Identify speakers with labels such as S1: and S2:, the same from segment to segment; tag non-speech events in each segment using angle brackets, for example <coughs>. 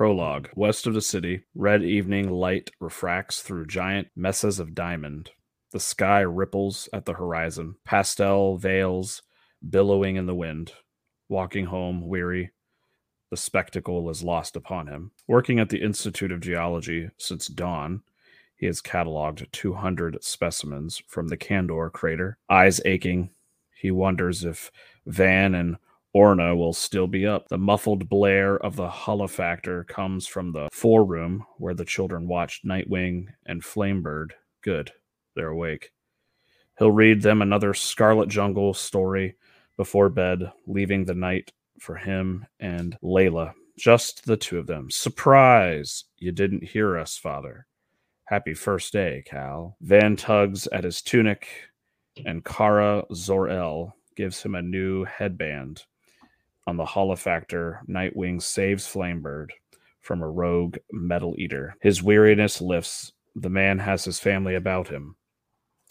S1: Prologue. West of the city, red evening light refracts through giant mesas of diamond. The sky ripples at the horizon, pastel veils billowing in the wind. Walking home, weary, the spectacle is lost upon him. Working at the Institute of Geology since dawn, he has cataloged 200 specimens from the Candor crater. Eyes aching, he wonders if Van and Orna will still be up. The muffled blare of the holofactor comes from the foreroom where the children watched Nightwing and Flamebird. Good, they're awake. He'll read them another Scarlet Jungle story before bed, leaving the night for him and Layla. Just the two of them. Surprise! You didn't hear us, father. Happy first day, Kal. Van tugs at his tunic, and Kara Zor-El gives him a new headband. On the Holofactor, Nightwing saves Flamebird from a rogue metal eater. His weariness lifts. The man has his family about him.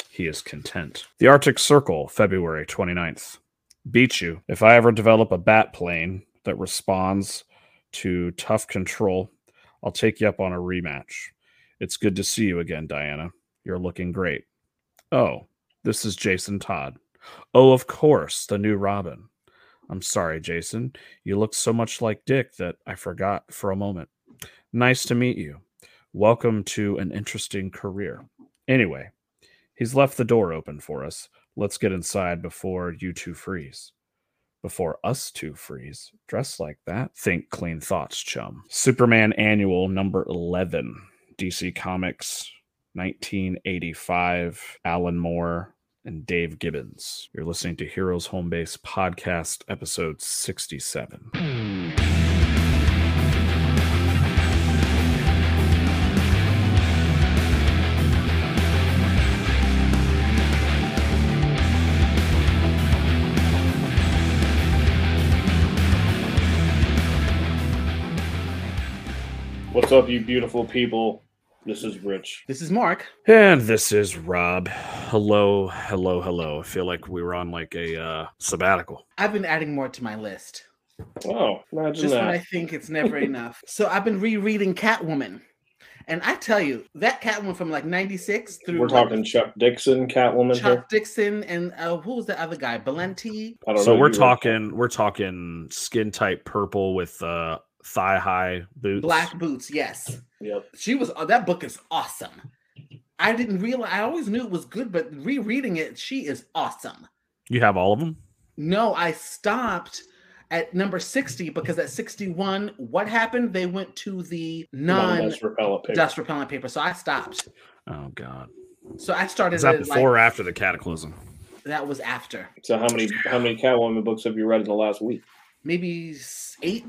S1: He is content. The Arctic Circle, February 29th. Beat you. If I ever develop a bat plane that responds to tough control, I'll take you up on a rematch. It's good to see you again, Diana. You're looking great. Oh, this is Jason Todd. Oh, of course, the new Robin. I'm sorry, Jason. You look so much like Dick that I forgot for a moment. Nice to meet you. Welcome to an interesting career. Anyway, he's left the door open for us. Let's get inside before you two freeze. Before us two freeze. Dress like that. Think clean thoughts, chum. Superman Annual number 11. DC Comics 1985. Alan Moore and Dave Gibbons. You're listening to Heroes Home Base Podcast, episode 67.
S2: What's up, you beautiful people? This is Rich.
S3: This is Marc.
S1: And this is Rob. Hello, hello, hello. I feel like we were on like a uh, sabbatical.
S3: I've been adding more to my list.
S2: Oh, imagine
S3: Just
S2: that.
S3: when I think it's never enough. So I've been rereading Catwoman. And I tell you, that Catwoman from like 96 through
S2: We're
S3: like,
S2: talking Chuck Dixon, Catwoman. here.
S3: Chuck Dixon and uh, who was the other guy? Valenti.
S2: I don't
S1: So
S2: know.
S1: we're
S2: You read-
S1: talking we're talking skin type purple with uh thigh high boots.
S3: Black Boots, yes.
S2: Yep.
S3: She was uh, that book is awesome. I didn't realize I always knew it was good, but rereading it, she is awesome.
S1: You have all of them?
S3: No, I stopped at number 60 because at 61, what happened? They went to the non
S2: Non-dust repellent paper.
S3: dust repellent paper. So I stopped.
S1: Oh god.
S3: So I started
S1: Is that before
S3: like,
S1: or after the cataclysm?
S3: that was after.
S2: So how many how many Catwoman books have you read in the last week?
S3: Maybe eight.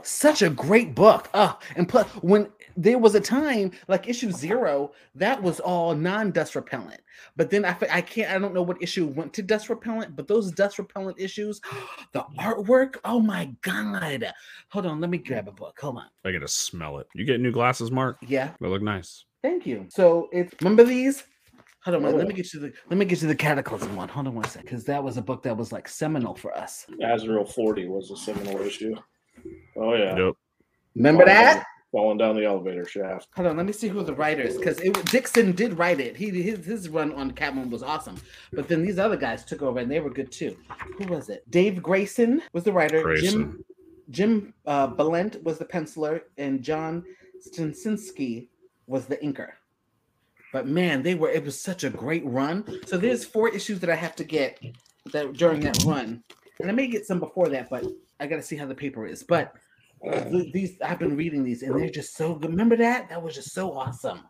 S3: Such a great book. Oh, and plus when there was a time like issue zero, that was all non-dust repellent. But then I I can't I don't know what issue went to dust repellent, but those dust repellent issues, <gasps> the artwork, oh my god. Hold on, let me grab a book. Hold on.
S1: I gotta smell it. You get new glasses, Marc?
S3: Yeah.
S1: They look nice.
S3: Thank you. So it's remember these? Hold on, wait, let me get you the let me get you the cataclysm one. Hold on one second, because that was a book that was like seminal for us.
S2: Azrael 40 was a seminal issue. Oh yeah.
S1: Yep.
S3: Remember
S2: Falling
S3: that?
S2: down- Falling down the elevator shaft.
S3: Hold on, let me see who the writers because Dixon did write it. He his his run on Catwoman was awesome, but then these other guys took over and they were good too. Who was it? Dave Grayson was the writer. Jim
S1: Grayson.
S3: Jim uh, Balent was the penciler, and John Stansinski was the inker. But man, they were it was such a great run. So there's four issues that I have to get that during that run, and I may get some before that, but I got to see how the paper is. But these I've been reading these, and they're just so good. Remember that? That was just so awesome.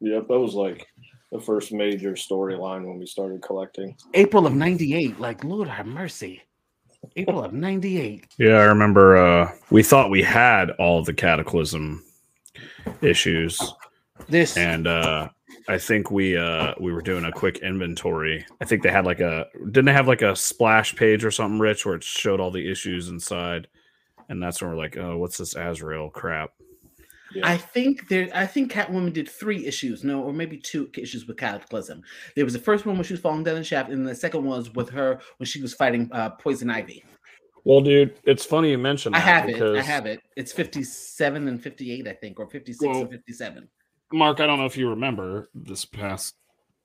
S2: Yep, that was like the first major storyline when we started collecting.
S3: April of '98. Like Lord have mercy. April of '98.
S1: Yeah, I remember uh we thought we had all the cataclysm issues
S3: This
S1: and uh I think we uh we were doing a quick inventory. I think they had like a didn't they have like a splash page or something rich where it showed all the issues inside. And that's when we're like, oh, what's this Azrael crap?
S2: Yeah.
S3: I think there. I think Catwoman did three issues, no, or maybe two issues with Cataclysm. There was the first one when she was falling down the shaft, and the second one was with her when she was fighting uh, Poison Ivy.
S1: Well, dude, it's funny you mentioned.
S3: I have it. I have it. It's 57 and 58, I think, or 56
S1: Well-
S3: and 57.
S1: Marc, I don't know if you remember this past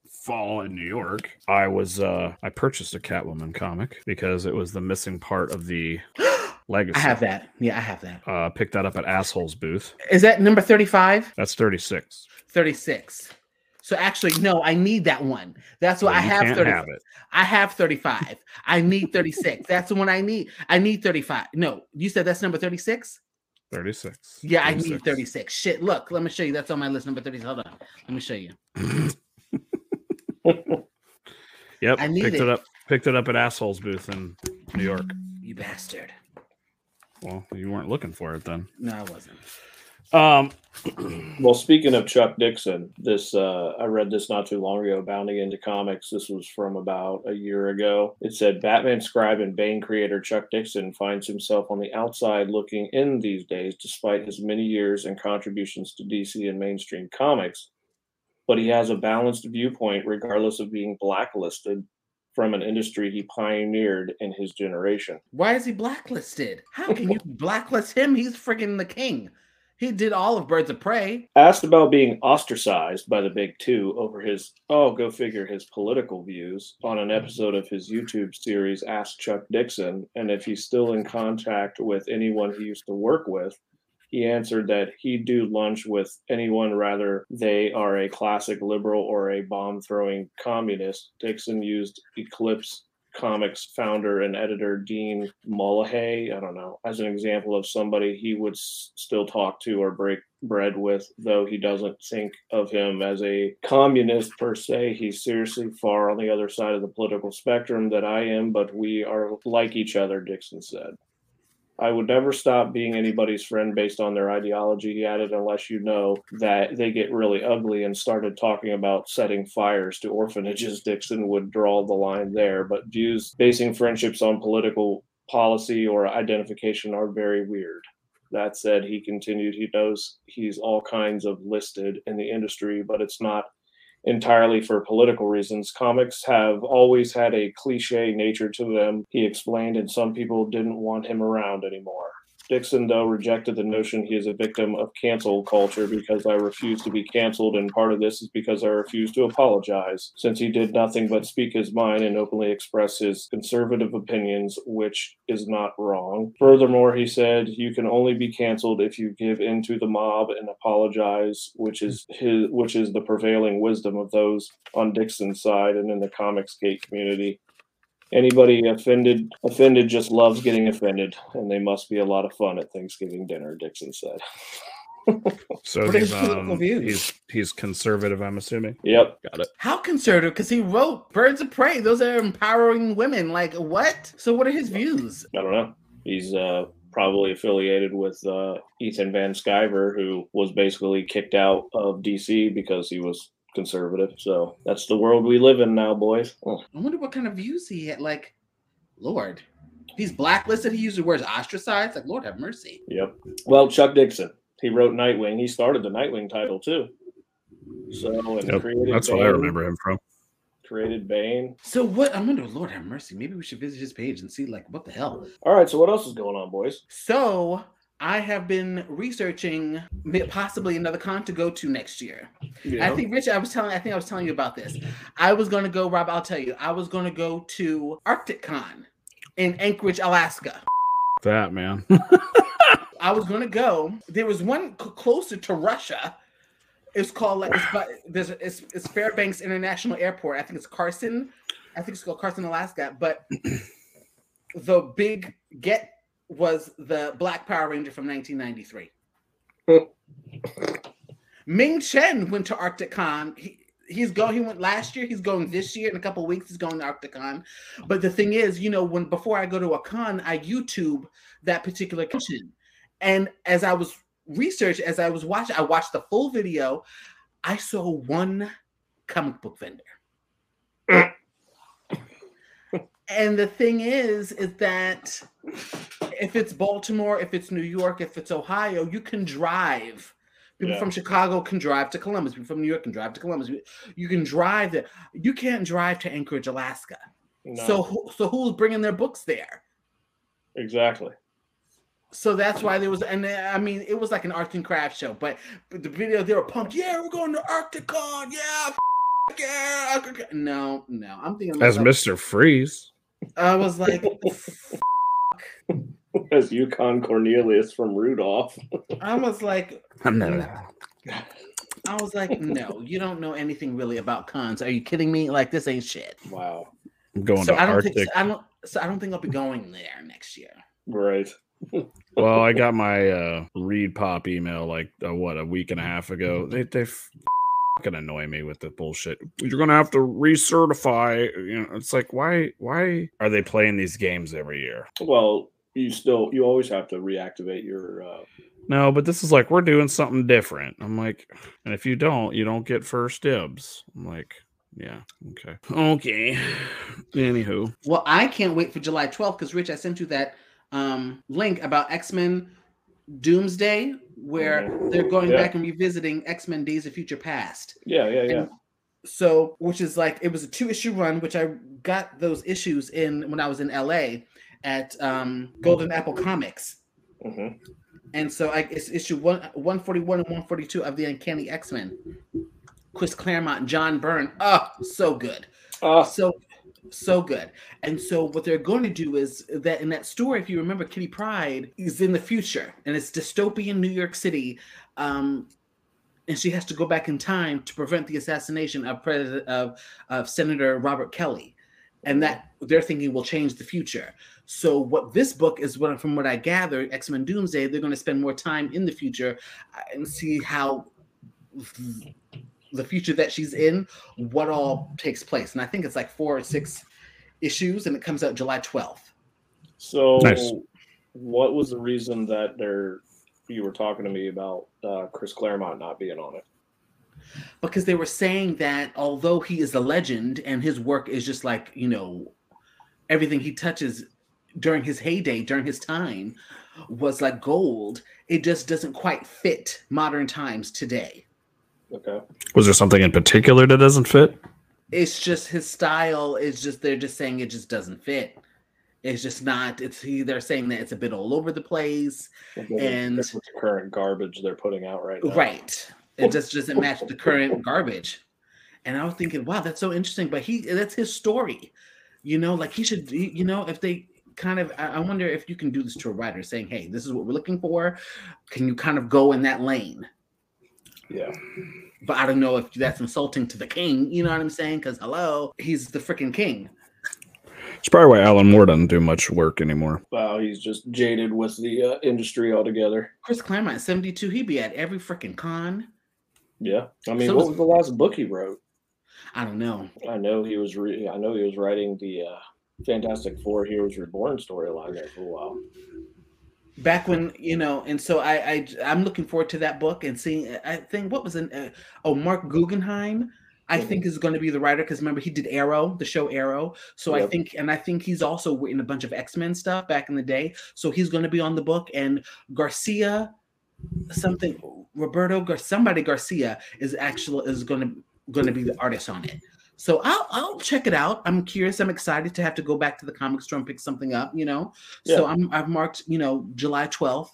S1: fall in New York. I was uh I purchased a Catwoman comic because it was the missing part of the <gasps> legacy.
S3: I have that. Yeah, I have that.
S1: Uh picked that up at Assholes booth.
S3: Is that number 35?
S1: That's 36.
S3: 36. So actually, no, I need that one. That's what
S1: Well,
S3: I have.
S1: can't
S3: 30,
S1: have.
S3: I have 35. I need 36. That's the one I need. I need 35. No, you said that's number 36?
S1: 36.
S3: Yeah, I need 36. Shit, look, let me show you. That's on my list, number 30. Hold on. Let me show you. <laughs>
S1: Yep.
S3: I
S1: picked
S3: it.
S1: it. up picked it up at Assholes booth in New York.
S3: You bastard.
S1: Well, you weren't looking for it then.
S3: No, I wasn't.
S1: Um
S2: Well, speaking of Chuck Dixon, this uh, I read this not too long ago. Bounding into comics, this was from about a year ago. It said Batman scribe and Bane creator Chuck Dixon finds himself on the outside looking in these days, despite his many years and contributions to DC and mainstream comics. But he has a balanced viewpoint, regardless of being blacklisted from an industry he pioneered in his generation.
S3: Why is he blacklisted? How can you <laughs> blacklist him? He's freaking the king. He did all of Birds of Prey.
S2: Asked about being ostracized by the big two over his, oh, go figure, his political views on an episode of his YouTube series, Ask Chuck Dixon, and if he's still in contact with anyone he used to work with, he answered that he'd do lunch with anyone, rather they are a classic liberal or a bomb throwing communist. Dixon used Eclipse Comics founder and editor Dean Mullaney, I don't know, as an example of somebody he would s- still talk to or break bread with, though he doesn't think of him as a communist per se. He's seriously far on the other side of the political spectrum that I am, but we are like each other, Dixon said. I would never stop being anybody's friend based on their ideology, he added, unless you know that they get really ugly and started talking about setting fires to orphanages. <laughs> Dixon would draw the line there, but views basing friendships on political policy or identification are very weird. That said, he continued, he knows he's all kinds of listed in the industry, but it's not entirely for political reasons. Comics have always had a cliche nature to them, he explained, and some people didn't want him around anymore. Dixon, though, rejected the notion he is a victim of cancel culture because I refuse to be canceled, and part of this is because I refuse to apologize, since he did nothing but speak his mind and openly express his conservative opinions, which is not wrong. Furthermore, he said, You can only be canceled if you give in to the mob and apologize, which is his which is the prevailing wisdom of those on Dixon's side and in the Comicsgate community. Anybody offended offended just loves getting offended, and they must be a lot of fun at Thanksgiving dinner, Dixon said. <laughs>
S1: so he's,
S3: his political
S1: um,
S3: views?
S1: he's he's conservative, I'm assuming.
S2: Yep.
S1: Got it.
S3: How conservative? Because he wrote Birds of Prey. Those are empowering women. Like, what? So, what are his views?
S2: I don't know. He's uh, probably affiliated with uh, Ethan Van Sciver, who was basically kicked out of DC because he was conservative. So that's the world we live in now, boys. Oh,
S3: I wonder what kind of views he had. Like, Lord, he's blacklisted. He usually wears ostracized. Like, Lord have mercy.
S2: Yep. Well, Chuck Dixon. He wrote Nightwing. He started the Nightwing title too. So and
S1: Yep,
S2: created
S1: That's what I remember him from.
S2: Created Bane.
S3: So what? I wonder, Lord have mercy. Maybe we should visit his page and see, like, what the hell.
S2: All right. So what else is going on, boys?
S3: So I have been researching possibly another con to go to next year. I think Rich, I was telling, I think I was telling you about this. I was going to go, Rob. I'll tell you, I was going to go to Arctic Con in Anchorage, Alaska.
S1: that man. <laughs>
S3: I was going to go. There was one c- closer to Russia. It's called like it's, it's, it's Fairbanks International Airport. I think it's Carson. I think it's called Carson, Alaska. But <clears throat> the big get was the Black Power Ranger from 1993. <laughs> Ming Chen went to Arctic Con. He, he's going. He went last year. He's going this year. In a couple weeks, he's going to Arctic Con. But the thing is, you know, when before I go to a con, I YouTube that particular con. And as I was research, as I was watching, I watched the full video. I saw one comic book vendor. <laughs> and the thing is, is that if it's Baltimore, if it's New York, if it's Ohio, you can drive. People
S2: Yeah.
S3: from Chicago can drive to Columbus. People from New York can drive to Columbus. You- You can drive there. You can't drive to Anchorage, Alaska.
S2: No.
S3: So, who- so who's bringing their books there?
S2: Exactly.
S3: So that's why there was, and I mean, it was like an arts and crafts show, but, but the video they were pumped. Yeah, we're going to Arcticon. Yeah, <laughs> f- yeah. Arctic-" No, no, I'm thinking to
S1: As
S3: myself-
S1: Mr. Freeze.
S3: I was like, <laughs> f- <laughs>
S2: As Yukon Cornelius from Rudolph.
S3: I was like,
S1: I'm not.
S3: I was like, no, you don't know anything really about cons. Are you kidding me? Like this ain't shit.
S2: Wow.
S1: going
S3: So
S1: to
S3: I don't
S1: Arctic.
S3: think I don't. So I don't think I'll be going there next year.
S2: Right. <laughs>
S1: Well, I got my uh, ReedPop email like uh, what a week and a half ago. They they fucking annoy me with the bullshit. You're gonna have to recertify. You know, it's like why why are they playing these games every year?
S2: Well, you still you always have to reactivate your uh
S1: No, but this is like we're doing something different. I'm like, and if you don't, you don't get first dibs. I'm like, yeah, okay, okay. Anywho,
S3: Well, I can't wait for July 12th because Rich, I sent you that um, link about X Men Doomsday, where
S2: Mhm.
S3: they're going
S2: Yeah.
S3: back and revisiting X Men Days of Future Past.
S2: yeah, yeah, yeah.
S3: And so, which is like it was a two issue run, which I got those issues in when I was in LA at um, Golden Apple Comics.
S2: hmm
S3: And so I, it's issue one, 141 and 142 of the Uncanny X Men. Chris Claremont John Byrne. Oh, so good.
S2: Oh.
S3: So, so good. And so what they're going to do is that in that story, if you remember, Kitty Pryde is in the future and it's dystopian New York City. Um, and she has to go back in time to prevent the assassination of President of, of Senator Robert Kelly. And that they're thinking will change the future. So what this book is what from what I gather, X-Men Doomsday, they're going to spend more time in the future uh, and see how the future that she's in, what all takes place. And I think it's like four or six issues, and it comes out July 12th.
S2: so
S1: Nice.
S2: what was the reason that they're you were talking to me about uh Chris Claremont not being on it?
S3: Because they were saying that although he is a legend and his work is just like, you know, everything he touches during his heyday, during his time, was like gold, it just doesn't quite fit modern times today.
S2: Okay.
S1: was there something in particular that doesn't fit?
S3: It's just his style is just they're just saying it just doesn't fit. It's just not. It's he. They're saying that it's a bit all over the place. And-
S2: That's what's the current garbage they're putting out right now.
S3: Right. It just doesn't match the current garbage. And I was thinking, wow, that's so interesting. But he that's his story. You know, like he should you know, if they kind of I I wonder if you can do this to a writer saying, Hey, this is what we're looking for. Can you kind of go in that lane?
S2: Yeah.
S3: But I don't know if that's insulting to the king, you know what I'm saying? Because hello, he's the freaking king.
S1: It's probably why Alan Moore doesn't do much work anymore.
S2: Wow, he's just jaded with the uh, industry altogether.
S3: Chris Claremont, 72, he'd be at every freaking con.
S2: Yeah. I mean,
S3: So
S2: what
S3: does-
S2: was the last book he wrote?
S3: I don't know.
S2: I know he was re- I know he was writing the uh, Fantastic Four Heroes Reborn storyline there for a while.
S3: back when you know and so i, I i'm looking forward to that book and seeing i think what was an uh, oh marc guggenheim i
S2: Mhm.
S3: think is going to be the writer because remember he did arrow the show arrow so i think and i think he's also written a bunch of x-men stuff back in the day so he's going to be on the book and garcia something roberto somebody garcia is actually is going to going to be the artist on it so I'll, I'll check it out. I'm curious. I'm excited to have to go back to the comic store and pick something up. You know,
S2: yeah.
S3: so I'm I've marked you know July 12th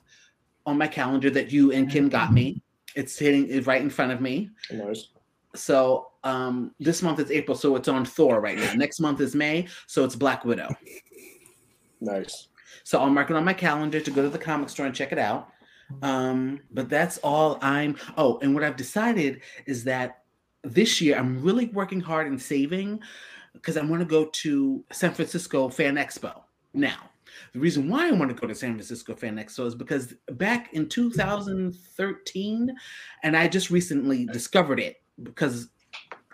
S3: on my calendar that you and Kim got me. It's hitting it right in front of me.
S2: Nice.
S3: So um this month is April, so it's on Thor right now. Next month is May, so it's Black Widow.
S2: Nice.
S3: So I'll mark it on my calendar to go to the comic store and check it out. Um, but that's all I'm. Oh, and what I've decided is that this year I'm really working hard and saving because I want to go to San Francisco Fan Expo. Now, the reason why I want to go to San Francisco Fan Expo is because back in 2013, and I just recently discovered it because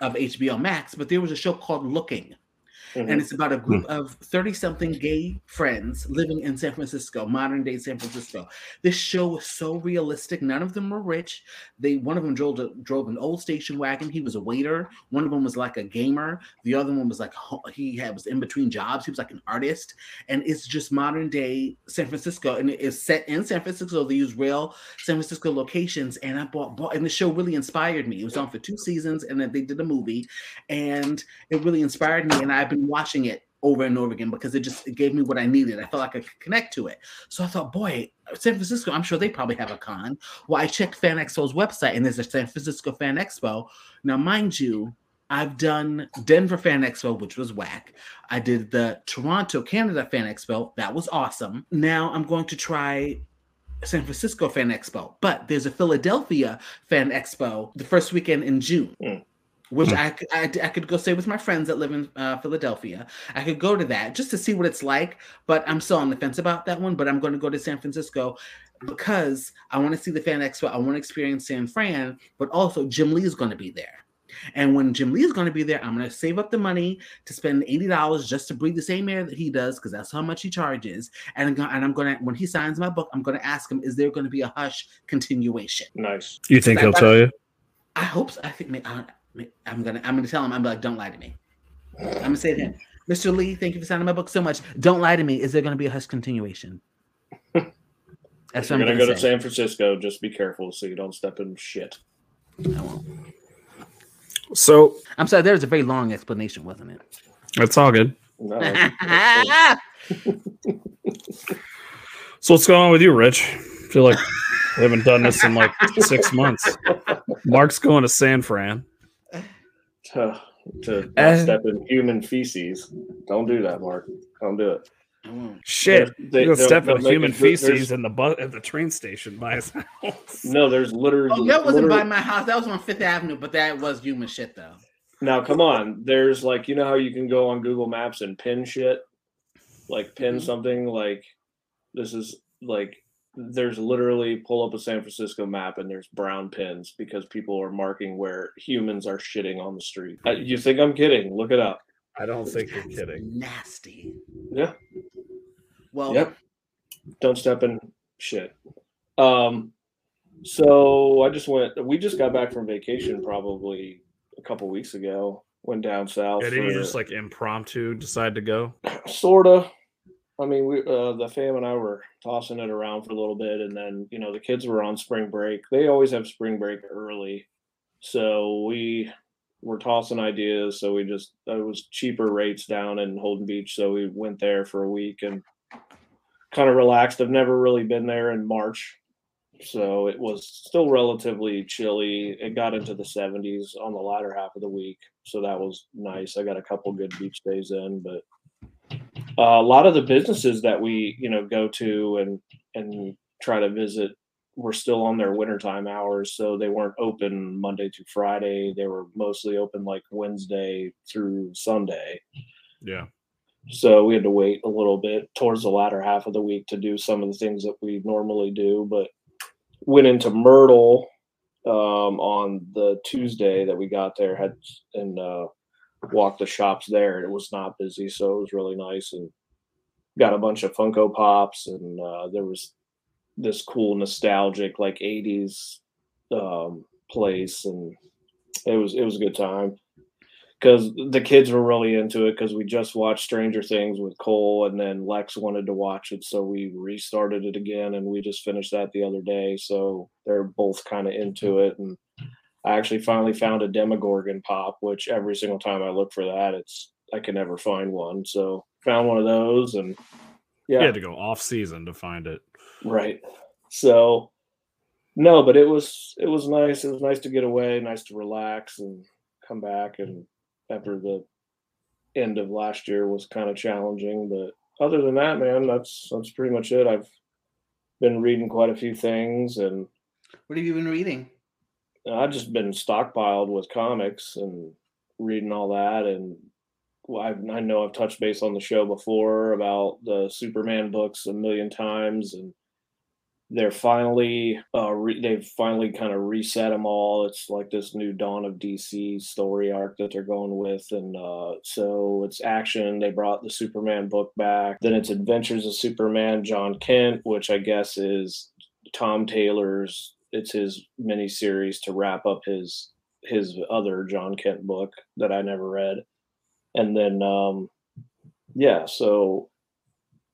S3: of HBO Max, but there was a show called Looking
S2: Mhm.
S3: and it's about a group of 30 something gay friends living in San Francisco, modern day San Francisco. This show was so realistic. None of them were rich. They one of them drove a, drove an old station wagon. He was a waiter. One of them was like a gamer. The other one was like he had was in between jobs. He was like an artist. And it's just modern day San Francisco, and it is set in San Francisco. They use real San Francisco locations, and I bought, bought and the show really inspired me. It was on for two seasons, and then they did a movie, and it really inspired me and i've been watching it over and over again because it just it gave me what I needed. I felt like I could connect to it. So I thought, boy, San Francisco, I'm sure they probably have a con. Well, I checked Fan Expo's website and there's a San Francisco Fan Expo. Now, mind you, I've done Denver Fan Expo, which was whack. I did the Toronto, Canada Fan Expo. That was awesome. Now I'm going to try San Francisco Fan Expo, but there's a Philadelphia Fan Expo the first weekend in June.
S2: Mm.
S3: Which I, I, I could go stay with my friends that live in uh, Philadelphia. I could go to that just to see what it's like, but I'm still on the fence about that one. But I'm going to go to San Francisco because I want to see the Fan Expo. I want to experience San Fran, but also Jim Lee is going to be there. And when Jim Lee is going to be there, I'm going to save up the money to spend $80 just to breathe the same air that he does, because that's how much he charges. And I'm, going, and I'm going to, when he signs my book, I'm going to ask him, is there going to be a Hush continuation?
S2: Nice.
S1: You think he'll tell you?
S3: I hope so. I think I, may- I'm going to, I'm going to tell him, I'm like, don't lie to me. I'm going to say to him, Mr. Lee, thank you for signing my book so much. Don't lie to me. Is there going to be a Hush continuation? <laughs> That's
S2: If you're
S3: I'm
S2: gonna go
S3: to
S2: to. San Francisco, just be careful so you don't step in shit.
S3: I won't.
S1: So
S3: I'm sorry, there was a very long explanation, wasn't it?
S1: That's all good.
S2: No, that's- <laughs>
S1: So what's going on with you, Rich? I feel like we haven't done this in like six months. Marc's going to San Fran.
S2: To, to not step in human feces. Don't do that, Marc. Don't do it.
S1: Shit,
S2: They-
S1: you're gonna
S2: they'll-
S1: step in human
S2: it-
S1: feces in the bu- at the train station by his house.
S2: No, there's literally.
S3: Oh, that wasn't by my house. That was on Fifth Avenue, but that was human shit, though.
S2: Now, come on. There's like, you know how you can go on Google Maps and pin shit? Like, pin
S3: Mhm.
S2: something? Like, this is like, there's literally pull up a San Francisco map and there's brown pins because people are marking where humans are shitting on the street. Uh, you think I'm kidding? Look it up.
S1: I don't think you're kidding.
S3: Nasty.
S2: Yeah.
S3: Well,
S2: Yep. Don't step in shit. Um, so I just went. We just got back from vacation probably a couple weeks ago. Went down south.
S1: Yeah, did you
S2: for-
S1: just like impromptu decide to go? <coughs>
S2: sorta. I mean, we uh, the fam and I were tossing it around for a little bit, and then you know the kids were on spring break. They always have spring break early, so we were tossing ideas. So we just it was cheaper rates down in Holden Beach, so we went there for a week and kind of relaxed. I've never really been there in March, so it was still relatively chilly. It got into the 70s on the latter half of the week, so that was nice. I got a couple good beach days in, but a lot of the businesses that we you know go to and and try to visit were still on their wintertime hours so they weren't open monday to friday they were mostly open like wednesday through sunday
S1: Yeah.
S2: so we had to wait a little bit towards the latter half of the week to do some of the things that we normally do but went into myrtle um, on the tuesday that we got there had and uh, walked the shops there. And it was not busy, so it was really nice and got a bunch of Funko Pops and uh, there was this cool nostalgic like 80s um, place and it was it was a good time because the kids were really into it because we just watched Stranger Things with Cole and then Lex wanted to watch it so we restarted it again and we just finished that the other day so they're both kind of into it and I actually finally found a Demogorgon pop, which every single time I look for that, it's I can never find one. So found one of those, and
S1: You
S2: yeah,
S1: had to go off season to find it.
S2: right. So no, but it was it was nice. It was nice to get away, nice to relax and come back. And after the end of last year was kind of challenging, but other than that, man, that's that's pretty much it. I've been reading quite a few things and
S3: what have you been reading?
S2: I've just been stockpiled with comics and reading all that. And I've, I know I've touched base on the show before about the Superman books a million times, and they're finally uh, re- they've finally kind of reset them all. It's like this new Dawn of DC story arc that they're going with, and uh, so it's action. They brought the Superman book back. Then it's Adventures of Superman, Jon Kent, which I guess is Tom Taylor's it's his mini series to wrap up his his other Jon Kent book that I never read. And then um yeah, so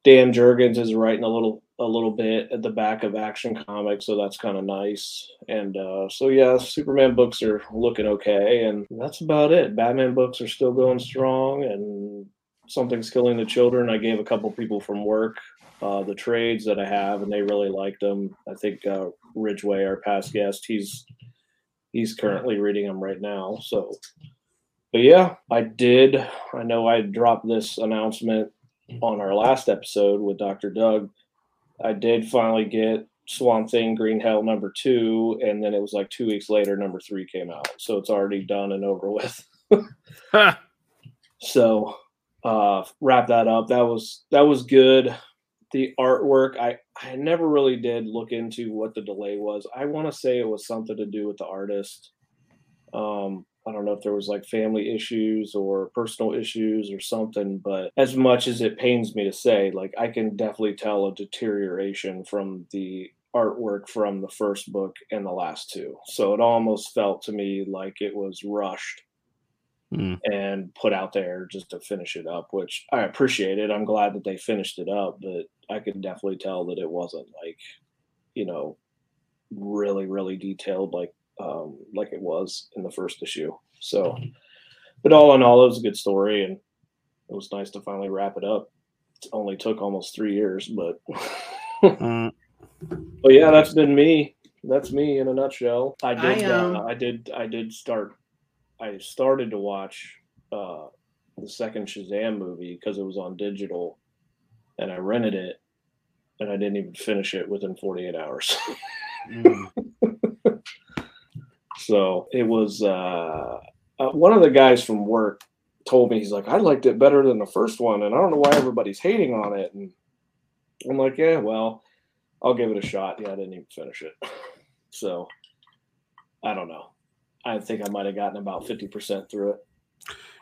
S2: Dan Jurgens is writing a little a little bit at the back of Action Comics, so that's kind of nice. And uh so yeah, Superman books are looking okay and that's about it. Batman books are still going strong and Something's Killing the Children. I gave a couple people from work uh, the trades that I have, and they really liked them. I think uh, Ridgeway, our past guest, he's he's currently reading them right now. So, but yeah, I did. I know I dropped this announcement on our last episode with Dr. Doug. I did finally get Swamp Thing Green Hell number two, and then it was like two weeks later, number three came out. So it's already done and over with. <laughs> so uh wrap that up. That was that was good. The artwork, I I never really did look into what the delay was. I want to say it was something to do with the artist. Um, I don't know if there was like family issues or personal issues or something, but as much as it pains me to say, like I can definitely tell a deterioration from the artwork from the first book and the last two. So it almost felt to me like it was rushed
S1: Hmm.
S2: and put out there just to finish it up, which I appreciate it. I'm glad that they finished it up, but I could definitely tell that it wasn't like, you know, really, really detailed like um like it was in the first issue. So but all in all, it was a good story and it was nice to finally wrap it up. It only took almost three years, but
S1: Mm, <laughs>
S2: but yeah, that's been me. That's me in a nutshell. I did.
S3: I, um,
S2: uh, I did. I did start. I started to watch uh, the second Shazam movie because it was on digital, and I rented it, and I didn't even finish it within 48 hours.
S3: Mm. <laughs>
S2: so it was. Uh, uh, one of the guys from work told me he's like, I liked it better than the first one, and I don't know why everybody's hating on it. And I'm like, yeah, well, I'll give it a shot. Yeah, I didn't even finish it. <laughs> So I don't know. I think I might have gotten about 50% through it.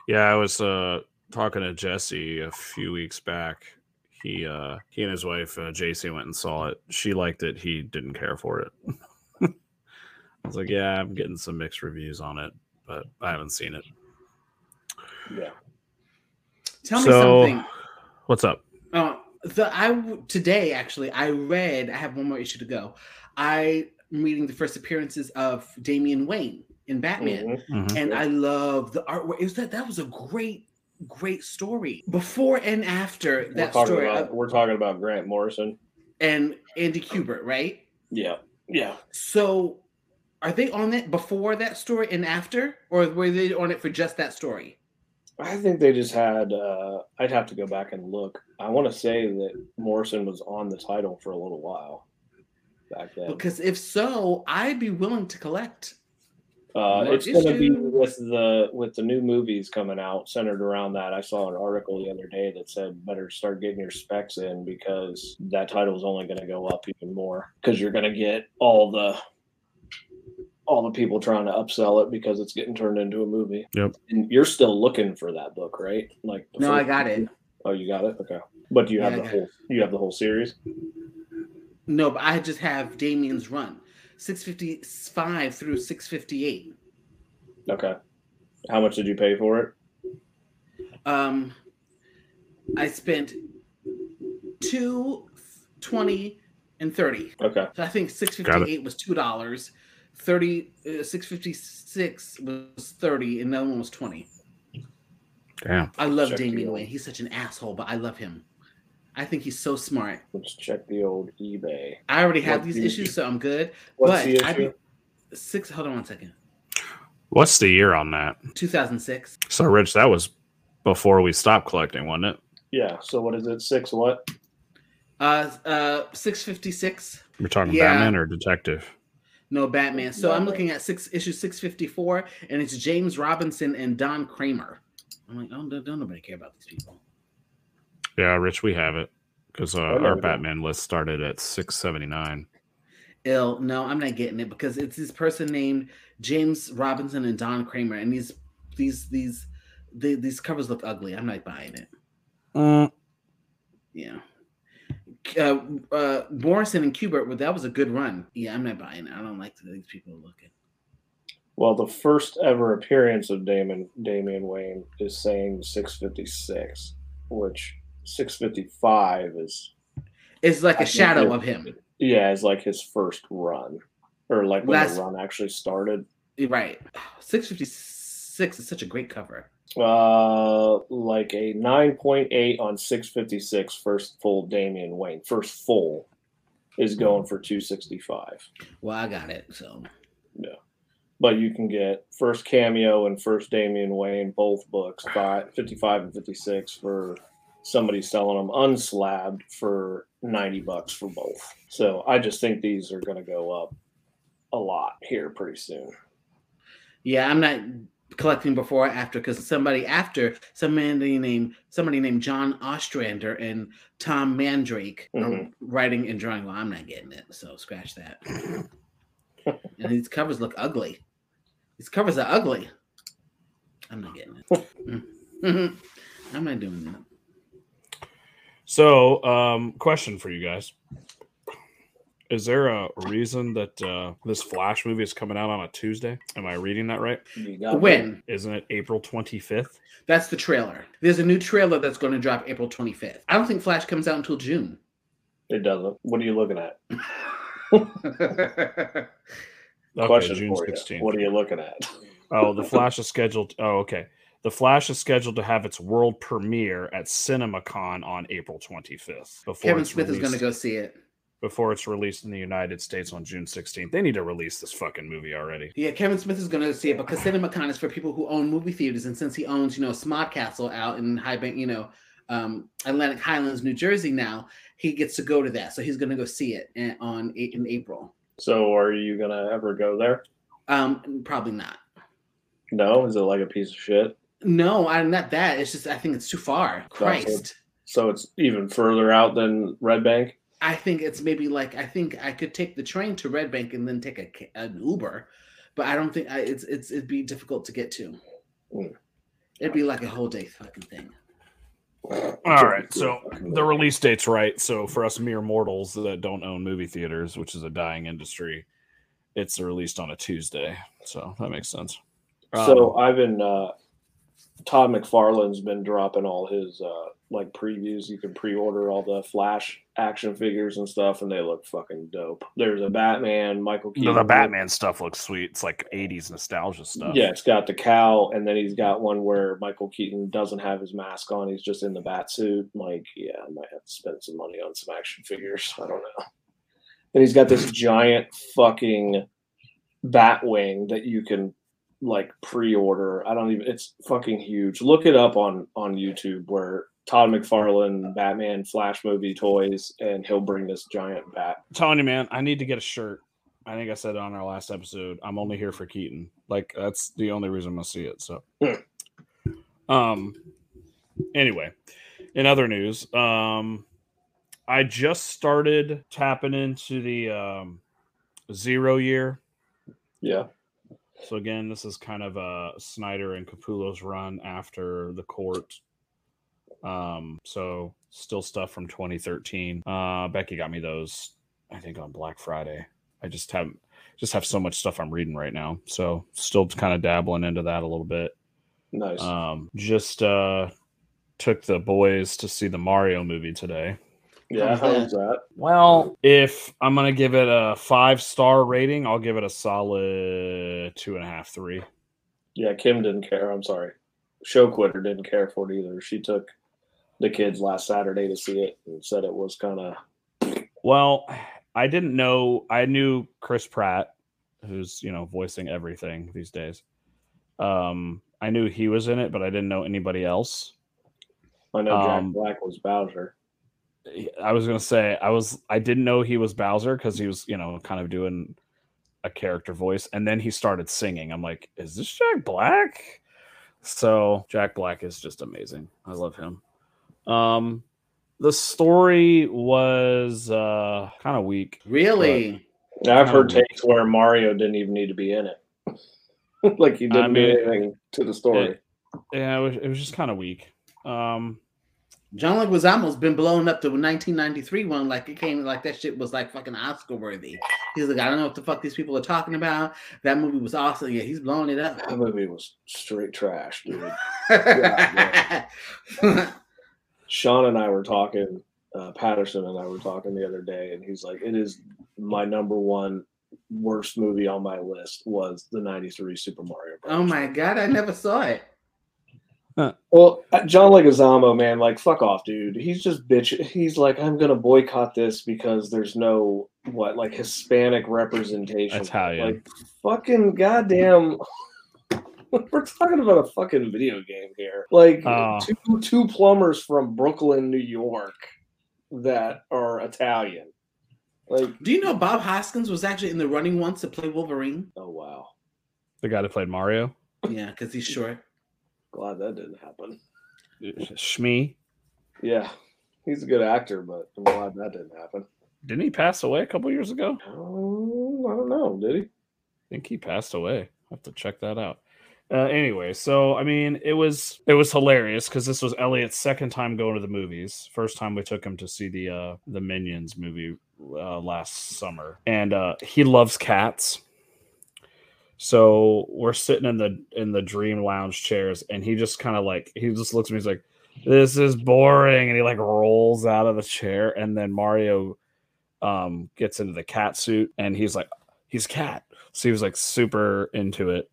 S1: yeah, I was uh talking to Jesse a few weeks back. He uh he and his wife uh, JC went and saw it. She liked it. He didn't care for it. <laughs> I was like, yeah, I'm getting some mixed reviews on it, but I haven't seen it.
S2: Yeah.
S3: Tell me something.
S1: What's up?
S3: Uh, the I w- today actually I read. I have one more issue to go. I am reading the first appearances of Damian Wayne in Batman,
S2: Mhm.
S1: Mhm.
S3: and I love the artwork. It was that that was a great, great story. Before and after
S2: We're,
S3: that story,
S2: about,
S3: uh,
S2: we're talking about Grant Morrison.
S3: and Andy Kubert, right?
S2: Yeah. Yeah.
S3: So, are they on it before that story and after, or were they on it for just that story?
S2: I think they just had. Uh, I'd have to go back and look. I want to say that Morrison was on the title for a little while back then.
S3: Because if so, I'd be willing to collect.
S2: Uh, it's going to be with the with the new movies coming out centered around that. I saw an article the other day that said better start getting your specs in because that title is only going to go up even more because you're going to get all the all the people trying to upsell it because it's getting turned into a movie.
S1: Yep.
S2: And you're still looking for that book, right? Like the
S3: No, I
S2: first-
S3: got it.
S2: Oh, you got it. Okay, but do you have
S3: Yeah, I
S2: the
S3: got it.
S2: whole you have the whole series?
S3: No, but I just have Damian's run, six fifty five through six fifty eight.
S2: Okay. How much did you pay for it?
S3: Um, I spent two, twenty, and thirty.
S2: Okay.
S3: So I think six
S1: Got it.
S3: fifty eight was two dollars. Thirty, uh, six fifty six was thirty, and the other one was twenty.
S1: Damn.
S3: I love
S2: Check the Damian
S3: Wayne. He's such an asshole, but I love him. I think he's so smart.
S2: Let's check the old eBay.
S3: I already have
S2: What
S3: these
S2: the-
S3: issues, so I'm good.
S2: What's the
S3: but I
S2: issue?
S3: six. Hold on one second.
S1: What's the year on that?
S3: Two thousand six.
S1: So, Rich, that was before we stopped collecting, wasn't it?
S2: Yeah. So what is it? Six what?
S3: Uh, uh, six fifty six.
S1: We're talking
S3: Yeah.
S1: Batman or Detective?
S3: No Batman. So I'm looking at six issue six fifty four, and it's James Robinson and Don Kramer. I'm like, oh, don't, don't nobody care about these people.
S1: Yeah, Rich, we have it because uh, our
S2: never did.
S1: Batman list started at 679.
S3: Ill. No, I'm not getting it because it's this person named James Robinson and Don Kramer, and these these these the, these covers look ugly. I'm not buying it.
S1: Mm,
S3: Yeah. Uh, uh, Morrison and Kubert, well, that was a good run. Yeah, I'm not buying it. I don't like the way these people are looking.
S2: Well, the first ever appearance of Damon Damian Wayne is saying 656, which 655 is
S3: is like
S2: I
S3: a shadow
S2: it-
S3: of him.
S2: yeah, is like his first run, or like when
S3: Last-
S2: the run actually started.
S3: Right. 656 is such a great cover.
S2: Uh, like a 9.8 on 656 first full Damian Wayne. First full is going for 265.
S3: Well, I got it. So yeah
S2: But you can get first cameo and first Damian Wayne, both books, five, 55 and 56 for somebody selling them unslabbed for 90 bucks for both. So I just think these are going to go up a lot here pretty soon.
S3: yeah, I'm not collecting before or after because somebody after somebody named somebody named John Ostrander and Tom Mandrake are
S2: Mhm.
S3: writing and drawing. Well, I'm not getting it, so scratch that. <laughs> and these covers look ugly. These covers are ugly. I'm not getting it. <laughs> Mm. <laughs> I'm not doing that.
S1: So, um, question for you guys: Is there a reason that uh, this Flash movie is coming out on a Tuesday? Am I reading that right?
S2: You got me?
S3: When?
S1: Isn't it April twenty fifth?
S3: That's the trailer. There's a new trailer that's going to drop April 25th. I don't think Flash comes out until June.
S2: It doesn't. What are you looking at? <laughs>
S1: Okay,
S2: Question
S1: June
S2: for you.
S1: sixteenth.
S2: What are you looking at?
S1: Oh, the Flash is scheduled. Oh, okay. The Flash is scheduled to have its world premiere at CinemaCon on April 25th. Before
S3: Kevin
S1: it's
S3: Smith is going to
S1: released-
S3: go see it.
S1: before it's released in the United States on June 16th. They need to release this fucking movie already.
S3: Yeah, Kevin Smith is going to see it because CinemaCon is for people who own movie theaters, and since he owns, you know, Smodcastle out in High Bank, you know, um, Atlantic Highlands, New Jersey, now he gets to go to that, so he's going to go see it in, on in April.
S2: So are you gonna ever go there?
S3: Um, probably not.
S2: No. Is it like a piece of shit?
S3: No, I'm not that. It's just I think it's too far. Christ.
S2: So it's even further out than Red Bank.
S3: I think it's maybe like I think I could take the train to Red Bank and then take a an Uber, but I don't think I, it's it's it'd be difficult to get to.
S2: Mm.
S3: It'd be like a whole day fucking thing.
S1: All right. So the release date's right. So for us mere mortals that don't own movie theaters, which is a dying industry, it's released on a Tuesday. So that makes sense.
S2: So
S1: Um,
S2: I've been uh, Todd McFarlane's been dropping all his uh, like previews. You can pre-order all the Flash action figures and stuff, and they look fucking dope. There's a Batman, Michael Keaton.
S1: the Batman stuff looks sweet. It's like 80s nostalgia stuff.
S2: Yeah, it's got the cow, and then he's got one where Michael Keaton doesn't have his mask on. He's just in the bat suit. Like, yeah, I might have to spend some money on some action figures. <laughs> I don't know. And he's got this giant fucking bat wing that you can like pre-order. I don't even. It's fucking huge. Look it up on on YouTube where Todd McFarlane Batman Flash movie toys, and he'll bring this giant bat.
S1: I'm telling you, man, I need to get a shirt. I think I said it on our last episode. I'm only here for Keaton. Like that's the only reason I'm gonna see it. So, um, anyway, in other news, um, I just started tapping into the um zero year.
S2: Yeah,
S1: So again, this is kind of a Snyder and Capullo's run after the court. Um, so still stuff from 2013. Uh, Becky got me those, I think, on Black Friday. I just have just have so much stuff I'm reading right now. So still kind of dabbling into that a little bit.
S2: nice.
S1: Um, just uh took the boys to see the Mario movie today.
S2: yeah,
S3: how's
S2: how's that?
S1: Well, if I'm gonna give it a five star rating, I'll give it a solid two and a half, three.
S2: Yeah, Kim didn't care. I'm sorry. Show quitter didn't care for it either. She took the kids last Saturday to see it and said it was kind of
S1: Well, I didn't know. I knew Chris Pratt, who's you know voicing everything these days. Um, I knew he was in it, but I didn't know anybody else.
S2: I know Jack
S1: Um,
S2: Black was Bowser.
S1: I was gonna say I was. I didn't know he was Bowser because he was you know kind of doing a character voice, and then he started singing. I'm like, is this Jack Black? So Jack Black is just amazing. I love him. Um, the story was uh kind of weak.
S3: Really?
S2: I've heard
S1: weak.
S2: takes where Mario didn't even need to be in it. <laughs> like he didn't
S1: I
S2: do anything to the story.
S1: Yeah, it was, it was just kind of weak. Um,
S3: John Leguizamo's been blown up to 1993 one like it came like that shit was like fucking Oscar worthy. He's like, I don't know what the fuck these people are talking about. That movie was awesome. Yeah, he's blowing it up.
S2: that movie was straight trash, dude.
S3: yeah, <laughs>
S2: Sean and I were talking, uh, Patterson and I were talking the other day, and he's like, "It is my number one worst movie on my list was the '93 Super Mario." Bros.
S3: oh my god, I never saw it. <laughs>
S2: Well, uh, John Leguizamo, man, like fuck off, dude. He's just bitch. He's like, I'm gonna boycott this because there's no what like Hispanic representation.
S1: Italian.
S2: Like fucking goddamn. <laughs> We're talking about a fucking video game here. Like
S1: Oh.
S2: two two plumbers from Brooklyn, New York, that are Italian. Like,
S3: Do you know Bob Hoskins was actually in the running once to play Wolverine?
S2: oh wow,
S1: The guy that played Mario,
S3: Yeah, because he's short.
S2: Glad that didn't happen.
S1: Shmi.
S2: Yeah, he's a good actor, but I'm glad that didn't happen.
S1: Didn't he pass away a couple years ago? I
S2: Oh, I don't know. Did he?
S1: I think he passed away. I have to check that out. Uh, anyway, so I mean, it was it was hilarious because this was Elliot's second time going to the movies. First time we took him to see the uh, the Minions movie uh, last summer, and uh, he loves cats. So we're sitting in the in the dream lounge chairs, and he just kind of like he just looks at me. He's like, "This is boring," and he like rolls out of the chair, and then Mario um gets into the cat suit, and he's like, "He's cat." So he was like super into it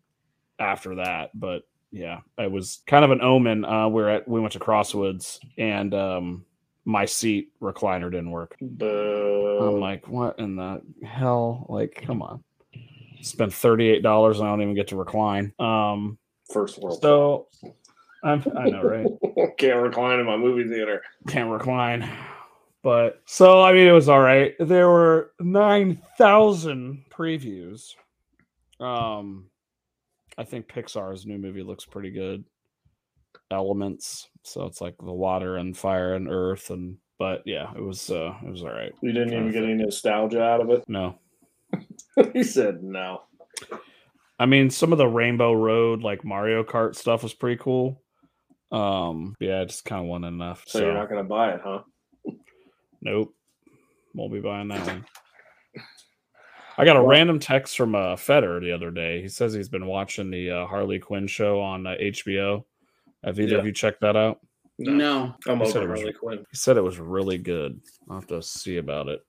S1: after that. But yeah, it was kind of an omen. Uh, we're at we went to Crosswoods, and um my seat recliner didn't work.
S2: Boo.
S1: I'm like, what in the hell? Like, come on. Spent $38 and I don't even get to recline. Um,
S2: First world.
S1: so I'm, I know, right? <laughs>
S2: Can't recline in my movie theater.
S1: Can't recline. But so, I mean, it was all right. There were 9,000 previews. Um, I think Pixar's new movie looks pretty good. Elements. So it's like the water and fire and earth. And, but yeah, it was, uh, it was all right.
S2: You didn't even get any nostalgia out of it.
S1: No. <laughs>
S2: he said no.
S1: I mean, some of the Rainbow Road, like Mario Kart stuff, was pretty cool. Um, yeah, I just kind of wasn't enough.
S2: So,
S1: So,
S2: you're not gonna buy it, huh?
S1: nope, won't be buying that one. I got a random text from uh, Feder the other day. He says he's been watching the uh, Harley Quinn show on uh, HBO. Have either
S2: Yeah.
S1: of you checked that out?
S3: No.
S2: I'm
S1: He
S2: over
S1: it was-
S2: Harley Quinn.
S1: He said it was really good. I'll have to see about it.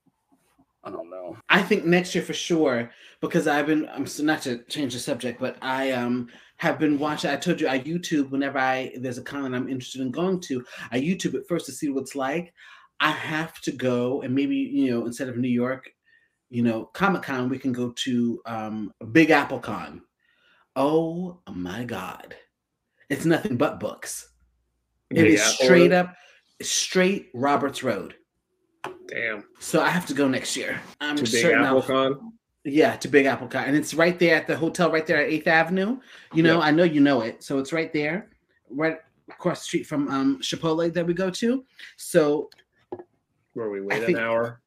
S1: I don't know.
S3: I think next year for sure because I've been I'm so not to change the subject, but I um have been watching. I told you I YouTube whenever I there's a con that I'm interested in going to. I YouTube it first to see what it's like. I have to go and maybe you know instead of New York, you know Comic Con we can go to um Big Apple Con. Oh my God, it's nothing but books. It
S2: Big
S3: is
S2: Apple
S3: straight up, straight Roberts Road.
S2: Damn.
S3: So I have to go next year. I'm
S2: To Big Apple Con.
S3: yeah, to Big Apple Con, and it's right there at the hotel, right there at Eighth Avenue. You know,
S2: Yep.
S3: I know you know it, so it's right there, right across the street from um Chipotle that we go to. So
S2: Where we wait
S3: think-
S2: an hour.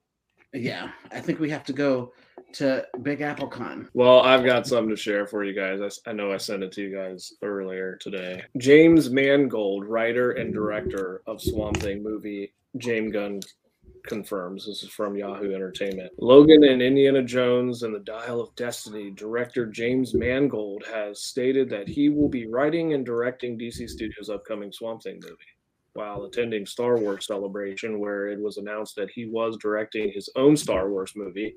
S3: yeah, I think we have to go to Big Apple Con.
S2: Well, I've got something to share for you guys. I know I sent it to you guys earlier today. James Mangold, writer and director of Swamp Thing movie, James Gunn confirms. This is from Yahoo Entertainment. Logan and Indiana Jones and the Dial of Destiny director James Mangold has stated that he will be writing and directing DC Studios' upcoming Swamp Thing movie. While attending Star Wars Celebration, where it was announced that he was directing his own Star Wars movie,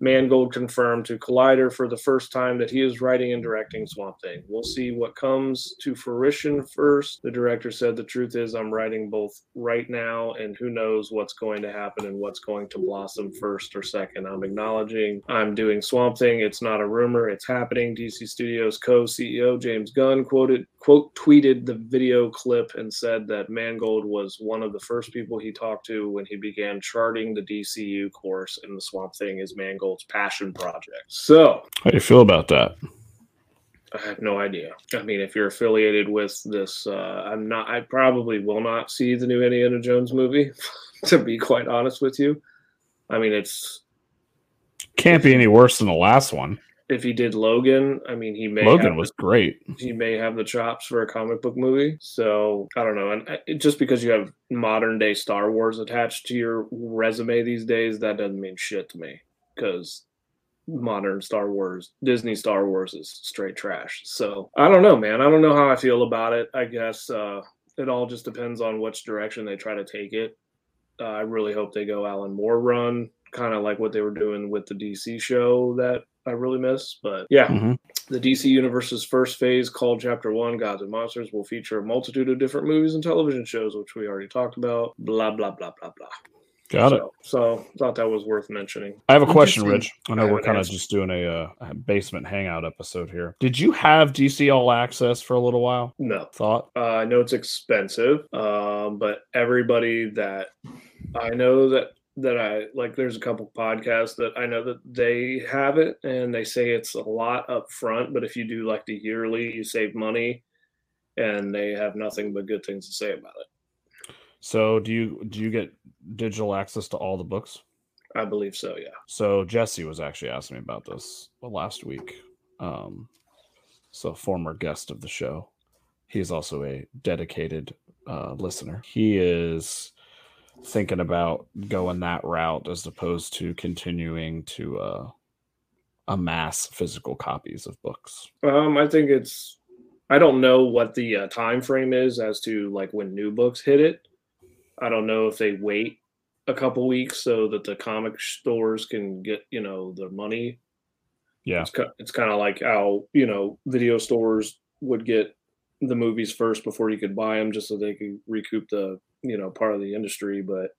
S2: Mangold confirmed to Collider for the first time that he is writing and directing Swamp Thing. We'll see what comes to fruition first. The director said, The truth is, I'm writing both right now, and who knows what's going to happen and what's going to blossom first or second. I'm acknowledging I'm doing Swamp Thing. It's not a rumor, it's happening. DC Studios co CEO James Gunn quoted, quote, tweeted the video clip and said that Mangold was one of the first people he talked to when he began charting the DCU course, and the Swamp Thing is Mangold's passion project. So,
S1: How do you feel about that?
S2: I have no idea. I mean, if you're affiliated with this, uh, I'm not. I probably will not see the new Indiana Jones movie. <laughs> to be quite honest with you, I mean, it's
S1: Can't be any worse than the last one.
S2: if he did Logan, I mean, he may
S1: Logan
S2: have
S1: was great.
S2: he may have the chops for a comic book movie. So I don't know. And I- it, just because you have modern day Star Wars attached to your resume these days, that doesn't mean shit to me because modern Star Wars, Disney Star Wars is straight trash. So I don't know, man. I don't know how I feel about it. I guess uh, it all just depends on which direction they try to take it. Uh, I really hope they go Alan Moore run, kind of like what they were doing with the DC show that I really miss. But yeah,
S1: Mhm.
S2: The DC Universe's first phase, called Chapter One Gods and Monsters, will feature a multitude of different movies and television shows, which we already talked about. Blah, blah, blah, blah, blah.
S1: Got it.
S2: so, So, thought that was worth mentioning.
S1: I have a question, Rich. I know
S2: I
S1: we're kind of just doing a, uh, a basement hangout episode here. Did you have DC All Access for a little while?
S2: No.
S1: Thought?
S2: Uh, I know it's expensive, um, but everybody that I know that that I like, there's a couple podcasts that I know that they have it, and they say it's a lot up front. But if you do like the yearly, you save money, and they have nothing but good things to say about it.
S1: So do you do you get digital access to all the books?
S2: I believe so. Yeah.
S1: So Jesse was actually asking me about this last week. Um, so former guest of the show. He's also a dedicated uh, listener. He is thinking about going that route as opposed to continuing to uh, amass physical copies of books.
S2: Um, I think it's. I don't know what the uh, time frame is as to like when new books hit it. I don't know if they wait a couple weeks so that the comic stores can get you know their money.
S1: Yeah.
S2: It's it's kind of like how you know video stores would get the movies first before you could buy them, just so they could recoup the you know part of the industry. But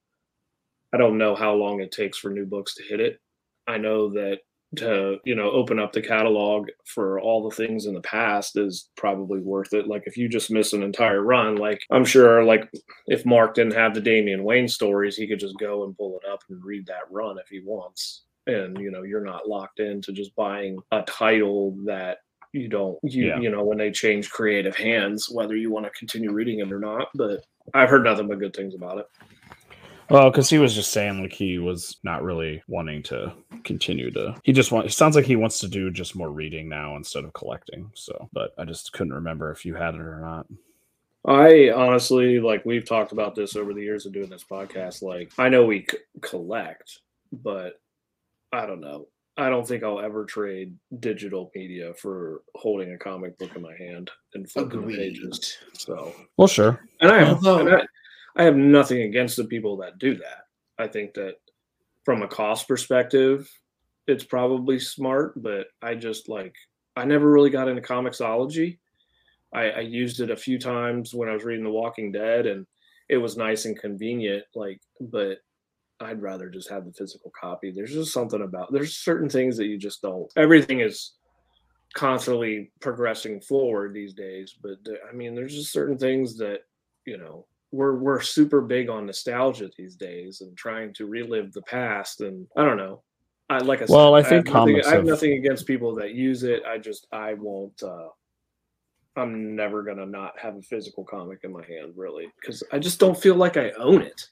S2: I don't know how long it takes for new books to hit it. I know that to you know open up the catalog for all the things in the past is probably worth it. Like if you just miss an entire run like i'm sure like if marc didn't have the damian wayne stories he could just go and pull it up and read that run if he wants. And you know you're not locked into just buying a title that you don't you
S1: Yeah.
S2: you know when they change creative hands whether you want to continue reading it or not but i've heard nothing but good things about it
S1: Well, because he was just saying like he was not really wanting to continue to. He just wants. It sounds like he wants to do just more reading now instead of collecting. So, but I just couldn't remember if you had it or not.
S2: I honestly, like, we've talked about this over the years of doing this podcast. Like, I know we c- collect, but I don't know. I don't think I'll ever trade digital media for holding a comic book in my hand and flipping the
S3: Agreed.
S2: pages. So,
S1: Well, sure.
S2: and I have,
S3: Although-
S2: and I, I have nothing against the people that do that. I think that from a cost perspective, it's probably smart, but I just like I never really got into ComiXology. I, I used it a few times when I was reading The Walking Dead, and it was nice and convenient. Like, but I'd rather just have the physical copy. There's just something about there's certain things that you just don't. Everything is constantly progressing forward these days, but I mean, there's just certain things that you know we're we're super big on nostalgia these days and trying to relive the past. And I don't know. I like I said,
S1: Well, I
S2: have
S1: think
S2: nothing-
S1: comics
S2: I have
S1: have-
S2: nothing against people that use it. I just I won't. uh I'm never gonna not have a physical comic in my hand, really, because I just don't feel like I own it.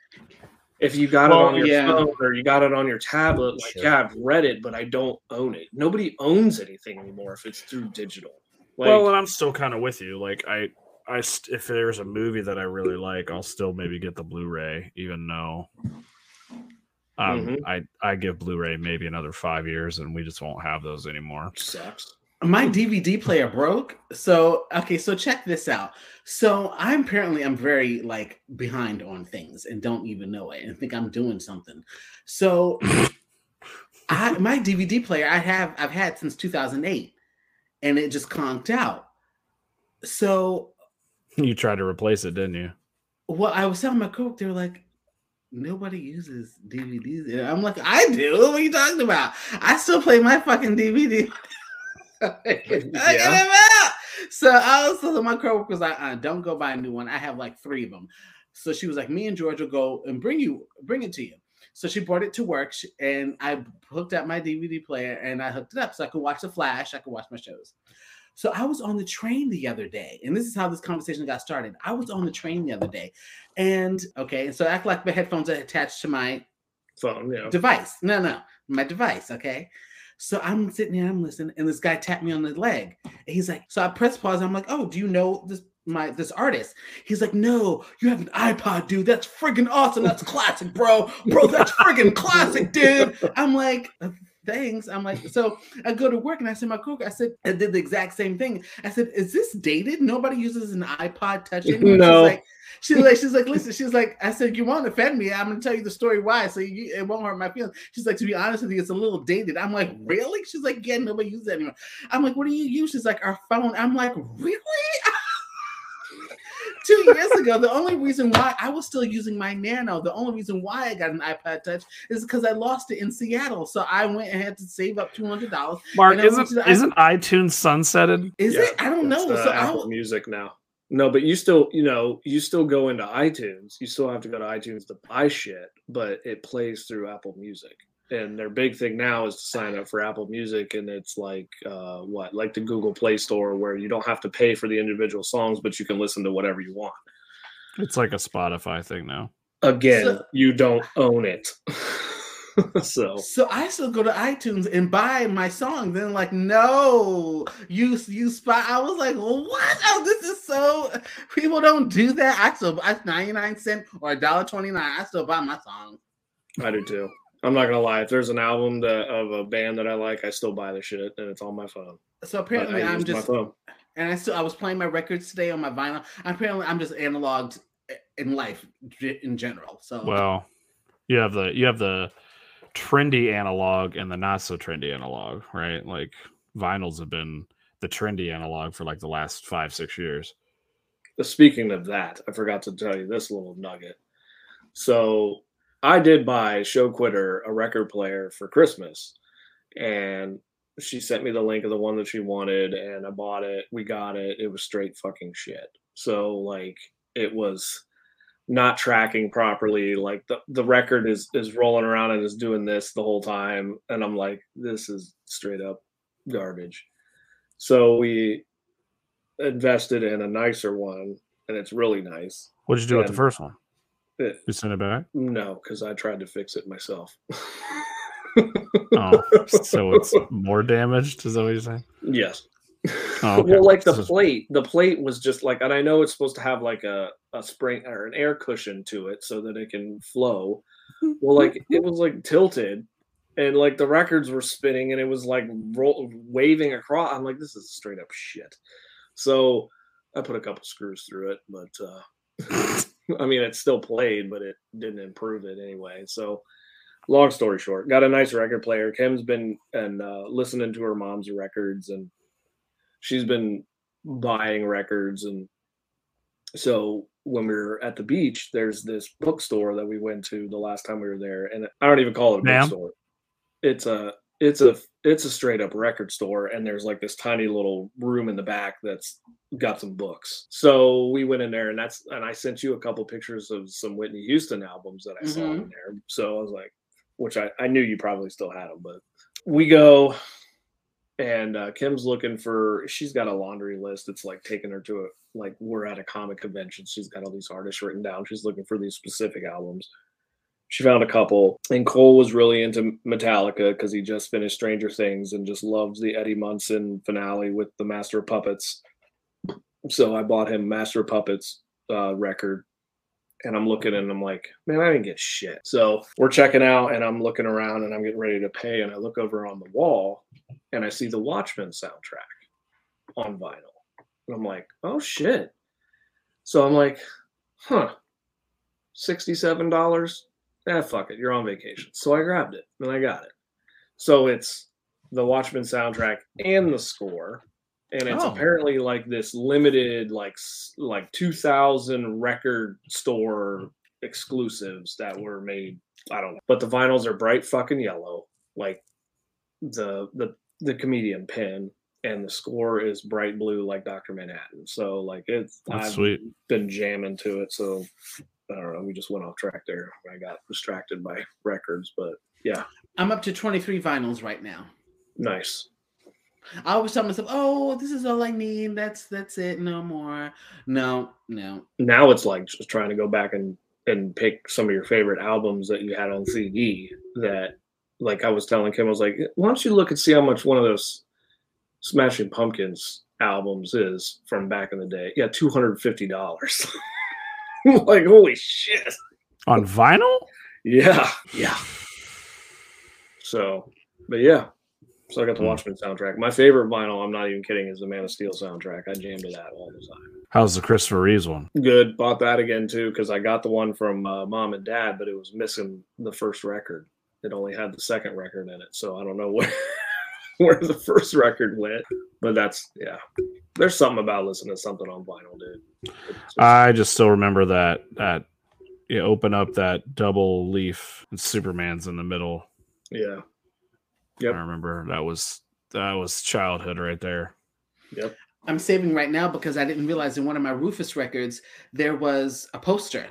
S2: If you got
S3: Well,
S2: it on your
S3: yeah.
S2: phone or you got it on your tablet, like
S1: Sure.
S2: yeah, I've read it, but I don't own it. Nobody owns anything anymore if it's through digital. Like,
S1: well, and I'm still kind of with you. Like I, I st- if there's a movie that I really like, I'll still maybe get the Blu-ray, even though. Um,
S2: Mhm.
S1: I I give Blu-ray maybe another five years, and we just won't have those anymore.
S2: sucks.
S3: my DVD player broke. So okay, so check this out. So I'm apparently I'm very like behind on things and don't even know it and think I'm doing something. So I my DVD player I have I've had since 2008 and it just conked out. So
S1: You tried to replace it, didn't you?
S3: well, I was telling my cook, they were like, nobody uses DVDs. And I'm like, I do. What are you talking about? I still play my fucking DVD. <laughs>
S2: Yeah.
S3: So I was telling my coworker was like, uh, don't go buy a new one. I have like three of them. So she was like, me and George will go and bring you, bring it to you. So she brought it to work, and I hooked up my DVD player and I hooked it up so I could watch The Flash. I could watch my shows. So I was on the train the other day, and this is how this conversation got started. I was on the train the other day, and okay, so I act like my headphones are attached to my
S2: Phone, yeah.
S3: device. No, no, my device. Okay. So I'm sitting there, I'm listening, and this guy tapped me on the leg. And he's like, so I press pause. I'm like, oh, do you know this my this artist? He's like, no, you have an iPod, dude. That's friggin' awesome. That's classic, bro. Bro, that's friggin' classic, dude. I'm like, "Uh, thanks. I'm like, so I go to work and I said, my cook, I said, I did the exact same thing. I said, is this dated? Nobody uses an iPod touch anymore. She's
S2: No.
S3: like, she's like, she's like, listen, she's like, I said, you won't offend me? I'm gonna tell you the story why, so you, it won't hurt my feelings. She's like, to be honest with you, it's a little dated. I'm like, really? She's like, yeah, nobody uses it anymore. I'm like, what do you use? She's like, our phone. I'm like, really? <laughs> Two years ago, the only reason why I was still using my Nano, the only reason why I got an iPod Touch is because I lost it in Seattle. So I went and had to save up two hundred dollars.
S1: Marc,
S3: And I went
S1: isn't
S3: to
S1: isn't iTunes sunsetted?
S3: Is
S2: Yeah,
S3: it? I don't know.
S2: Uh,
S3: So I,
S2: Apple Music now. No, but you still, you know, you still go into iTunes. You still have to go to iTunes to buy shit, but it plays through Apple Music. And their big thing now is to sign up for Apple Music, and it's like uh, what, like the Google Play Store, where you don't have to pay for the individual songs, but you can listen to whatever you want.
S1: It's like a Spotify thing now.
S2: Again,
S3: So-
S2: you don't own it. <laughs> so
S3: So I still go to iTunes and buy my song. Then like, no, you you spot. I was like, what? Oh, this is so. People don't do that. I still buy ninety nine cent or a dollar twenty nine. I still buy my song.
S2: I do too. I'm not gonna lie. If there's an album that, of a band that I like, I still buy the shit, and it's on my phone.
S3: So apparently,
S2: I
S3: I'm
S2: use my
S3: just
S2: phone.
S3: and I still I was playing my records today on my vinyl. Apparently, I'm just analog eh, in life in general. So
S1: Well, you have the you have the trendy analog and the not so trendy analog, right? Like vinyls have been the trendy analog for like the last five six years.
S2: Speaking of that, I forgot to tell you this little nugget. So I did buy Show Quitter a record player for Christmas, and she sent me the link of the one that she wanted, and I bought it. We got it. It was straight fucking shit. So like it was not tracking properly. Like the, the record is is rolling around and is doing this the whole time, and I'm like, this is straight up garbage. So we invested in a nicer one, and it's really nice.
S1: What'd you do with the first one?
S2: It,
S1: You send it back?
S2: no, because I tried to fix it myself.
S1: Oh, <laughs> so it's more damaged. Is that what you're saying?
S2: yes.
S1: Oh, <laughs> okay.
S2: Well, like the plate, the plate was just like, and I know it's supposed to have like a a spring or an air cushion to it so that it can flow. Well, like it was like tilted, and like the records were spinning, and it was like roll, waving across. I'm like, this is straight up shit. So I put a couple screws through it, but uh, <laughs> I mean, it still played, but it didn't improve it anyway. So, long story short, got a nice record player. Kim's been and uh, listening to her mom's records, and she's been buying records. And so, when we were at the beach, there's this bookstore that we went to the last time we were there, and I don't even call it a
S1: Ma'am?
S2: bookstore. It's a it's a it's a straight up record store, and there's like this tiny little room in the back that's got some books. So we went in there, and that's and I sent you a couple pictures of some Whitney Houston albums that I saw
S3: Mhm.
S2: in there. So I was like, which I I knew you probably still had them, but we go, and uh, Kim's looking for. She's got a laundry list. It's like taking her to a like we're at a comic convention. She's got all these artists written down. She's looking for these specific albums. She found a couple, and Cole was really into Metallica because he just finished Stranger Things and just loves the Eddie Munson finale with the Master of Puppets. So I bought him Master of Puppets uh, record, and I'm looking and I'm like, man, I didn't get shit. So we're checking out, and I'm looking around, and I'm getting ready to pay, and I look over on the wall, and I see the Watchmen soundtrack on vinyl, and I'm like, oh shit. So I'm like, huh, sixty-seven dollars. Ah, fuck it, you're on vacation. So I grabbed it and I got it. So it's the Watchmen soundtrack and the score, and it's
S3: Oh.
S2: apparently like this limited, like like two thousand record store exclusives that were made. I don't know, but the vinyls are bright fucking yellow, like the the the comedian pin, and the score is bright blue like Doctor Manhattan. So like it's
S1: That's
S2: I've
S1: sweet.
S2: been jamming to it. So I don't know. We just went off track there. I got distracted by records, but yeah,
S3: I'm up to 23 vinyls right now.
S2: nice.
S3: I always tell myself, "Oh, this is all I need. That's that's it. No more. No, no.
S2: Now it's like just trying to go back and and pick some of your favorite albums that you had on CD. That, like I was telling Kim, I was like, why don't you look and see how much one of those Smashing Pumpkins albums is from back in the day? Yeah, two hundred fifty dollars. <laughs> <laughs> like holy shit.
S1: On vinyl?
S2: Yeah, yeah. So, but yeah. So I got the
S1: Hmm.
S2: Watchmen soundtrack. My favorite vinyl, I'm not even kidding, is the Man of Steel soundtrack. I jammed to that all the time.
S1: How's the Christopher Reeves one?
S2: Good. Bought that again too because I got the one from uh, mom and dad, but it was missing the first record. It only had the second record in it, so I don't know <laughs> where where the first record went. But that's yeah. There's something about listening to something on vinyl, dude. Just-
S1: I just still remember that that you open up that double leaf and Superman's in the middle.
S2: yeah. Yep.
S1: I remember that was that was childhood right there.
S2: Yep.
S3: I'm saving right now because I didn't realize in one of my Rufus records there was a poster.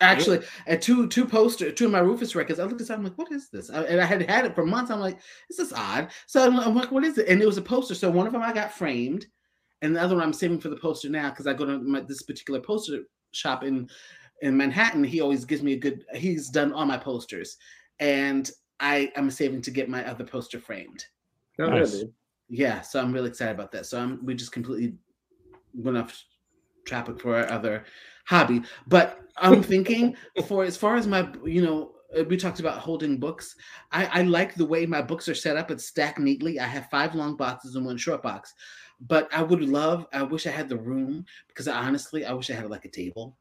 S3: Actually, at two two poster two of my Rufus records, I looked at it, I'm like, what is this? I- and I had had it for months. I'm like, this is odd. So I'm, I'm like, what is it? And it was a poster. So one of them I got framed, and the other one I'm saving for the poster now because I go to my, this particular poster shop in in Manhattan. He always gives me a good. He's done all my posters, and I am saving to get my other poster framed.
S2: Oh,
S1: Nice.
S2: yeah.
S3: Yeah, so I'm really excited about that. So I'm we just completely went off topic for our other hobby. But I'm <laughs> thinking for as far as my you know uh, we talked about holding books. I, I like the way my books are set up. It's stacked neatly. I have five long boxes and one short box. But I would love. I wish I had the room because I, honestly, I wish I had like a table.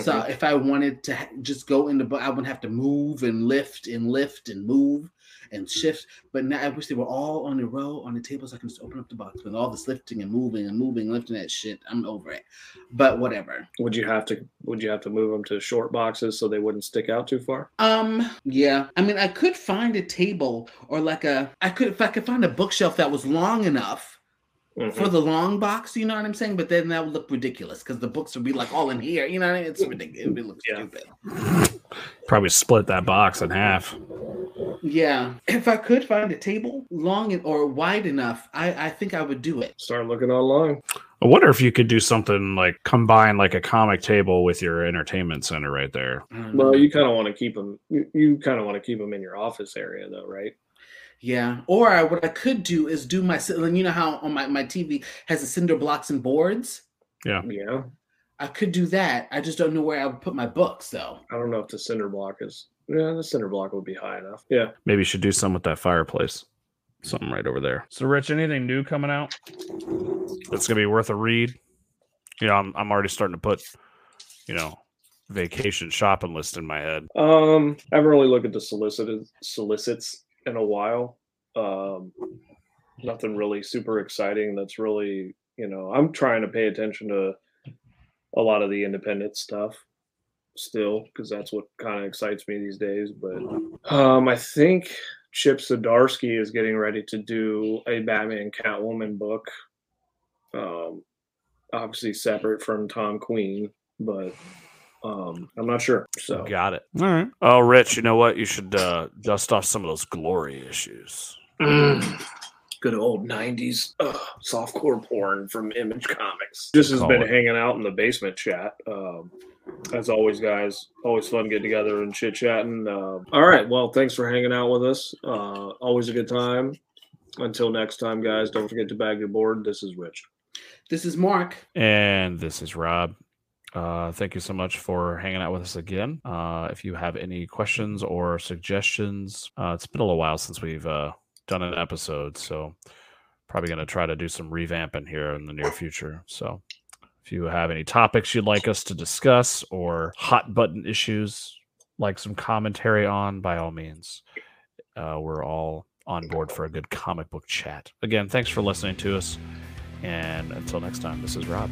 S3: So
S2: Mhm.
S3: if I wanted to just go in the book, I wouldn't have to move and lift and lift and move and shift. But now I wish they were all on a row on the table so I can just open up the box with all this lifting and moving and moving, lifting that shit. I'm over it. But whatever.
S2: Would you have to would you have to move them to short boxes so they wouldn't stick out too far?
S3: Um, yeah. I mean, I could find a table or like a I could if I could find a bookshelf that was long enough
S2: Mhm.
S3: for the long box, you know what I'm saying? But then that would look ridiculous because the books would be like all in here. You know what I mean? It's ridiculous. It would look
S2: Yeah.
S3: stupid.
S1: Probably split that box in half.
S3: Yeah. If I could find a table long and, or wide enough, I, I think I would do it.
S2: Start looking online.
S1: I wonder if you could do something like combine like a comic table with your entertainment center right there.
S3: I don't know.
S2: Well, you kind of want to keep them. You, you kind of want to keep them in your office area, though, right?
S3: Yeah. Or I, what I could do is do my, and you know how on my, my TV has the cinder blocks and boards?
S2: Yeah. Yeah.
S3: I could do that. I just don't know where I would put my books though.
S2: I don't know if the cinder block is. Yeah, the cinder block would be high enough. Yeah.
S1: Maybe you should do something with that fireplace. Something right over there. So, Rich, anything new coming out that's gonna be worth a read? You know, I'm I'm already starting to put, you know, vacation shopping list in my head.
S2: Um, I haven't really looked at the solicited solicits in a while. Um, nothing really super exciting. That's really, you know, I'm trying to pay attention to a lot of the independent stuff still because that's what kind of excites me these days. But um, I think Chip Zdarsky is getting ready to do a Batman Catwoman book. Um, obviously separate from Tom Queen, but um, I'm not sure. So
S1: Got it. All right. Oh, Rich, you know what? You should uh, dust off some of those glory issues.
S2: Mm. Good old '90s uh, softcore porn from Image Comics. This has
S1: Call
S2: been
S1: it.
S2: hanging out in the basement chat. Um, as always, guys, always fun getting together and chit chatting. Uh, all right, well, thanks for hanging out with us. Uh, always a good time. Until next time, guys, don't forget to bag your board. This is Rich.
S3: This is Marc.
S1: And this is Rob. Uh, thank you so much for hanging out with us again. Uh, if you have any questions or suggestions, uh, it's been a little while since we've uh, done an episode, so probably going to try to do some revamping here in the near future. So if you have any topics you'd like us to discuss or hot button issues, like some commentary on, by all means, uh, we're all on board for a good comic book chat. Again, thanks for listening to us. And until next time, this is Rob.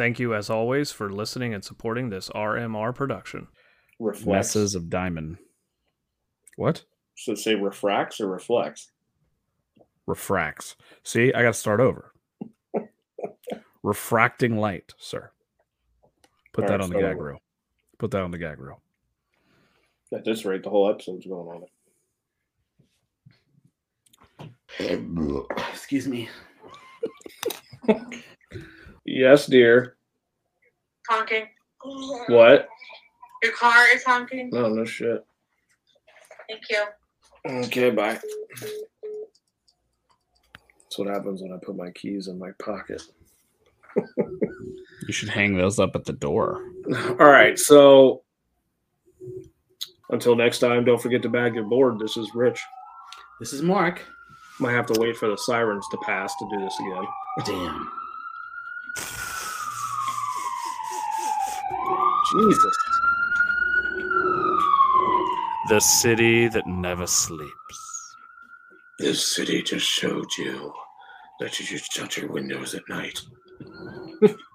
S4: Thank you, as always, for listening and supporting this RMR production.
S2: Reflects.
S1: Messes of Diamond. What?
S2: So say refracts or reflects.
S1: Refracts. See, I got to start over. <laughs> Refracting light, sir. Put
S2: All
S1: that
S2: right,
S1: on the gag
S2: over.
S1: reel. Put that on the gag reel.
S2: At this rate, the whole episode's going on it.
S3: Excuse me. <laughs>
S2: Yes, dear.
S5: honking.
S2: What?
S5: Your car is honking.
S2: No, no shit.
S5: Thank you.
S2: Okay, bye. That's what happens when I put my keys in my pocket.
S1: You should hang those up at the door. <laughs>
S2: All right, so until next time, don't forget to bag your board. This is Rich.
S3: This is Marc.
S2: Might have to wait for the sirens to pass to do this again.
S3: Damn.
S2: Jesus.
S1: The city that never sleeps.
S2: This city just showed you that you should shut your windows at night. <laughs>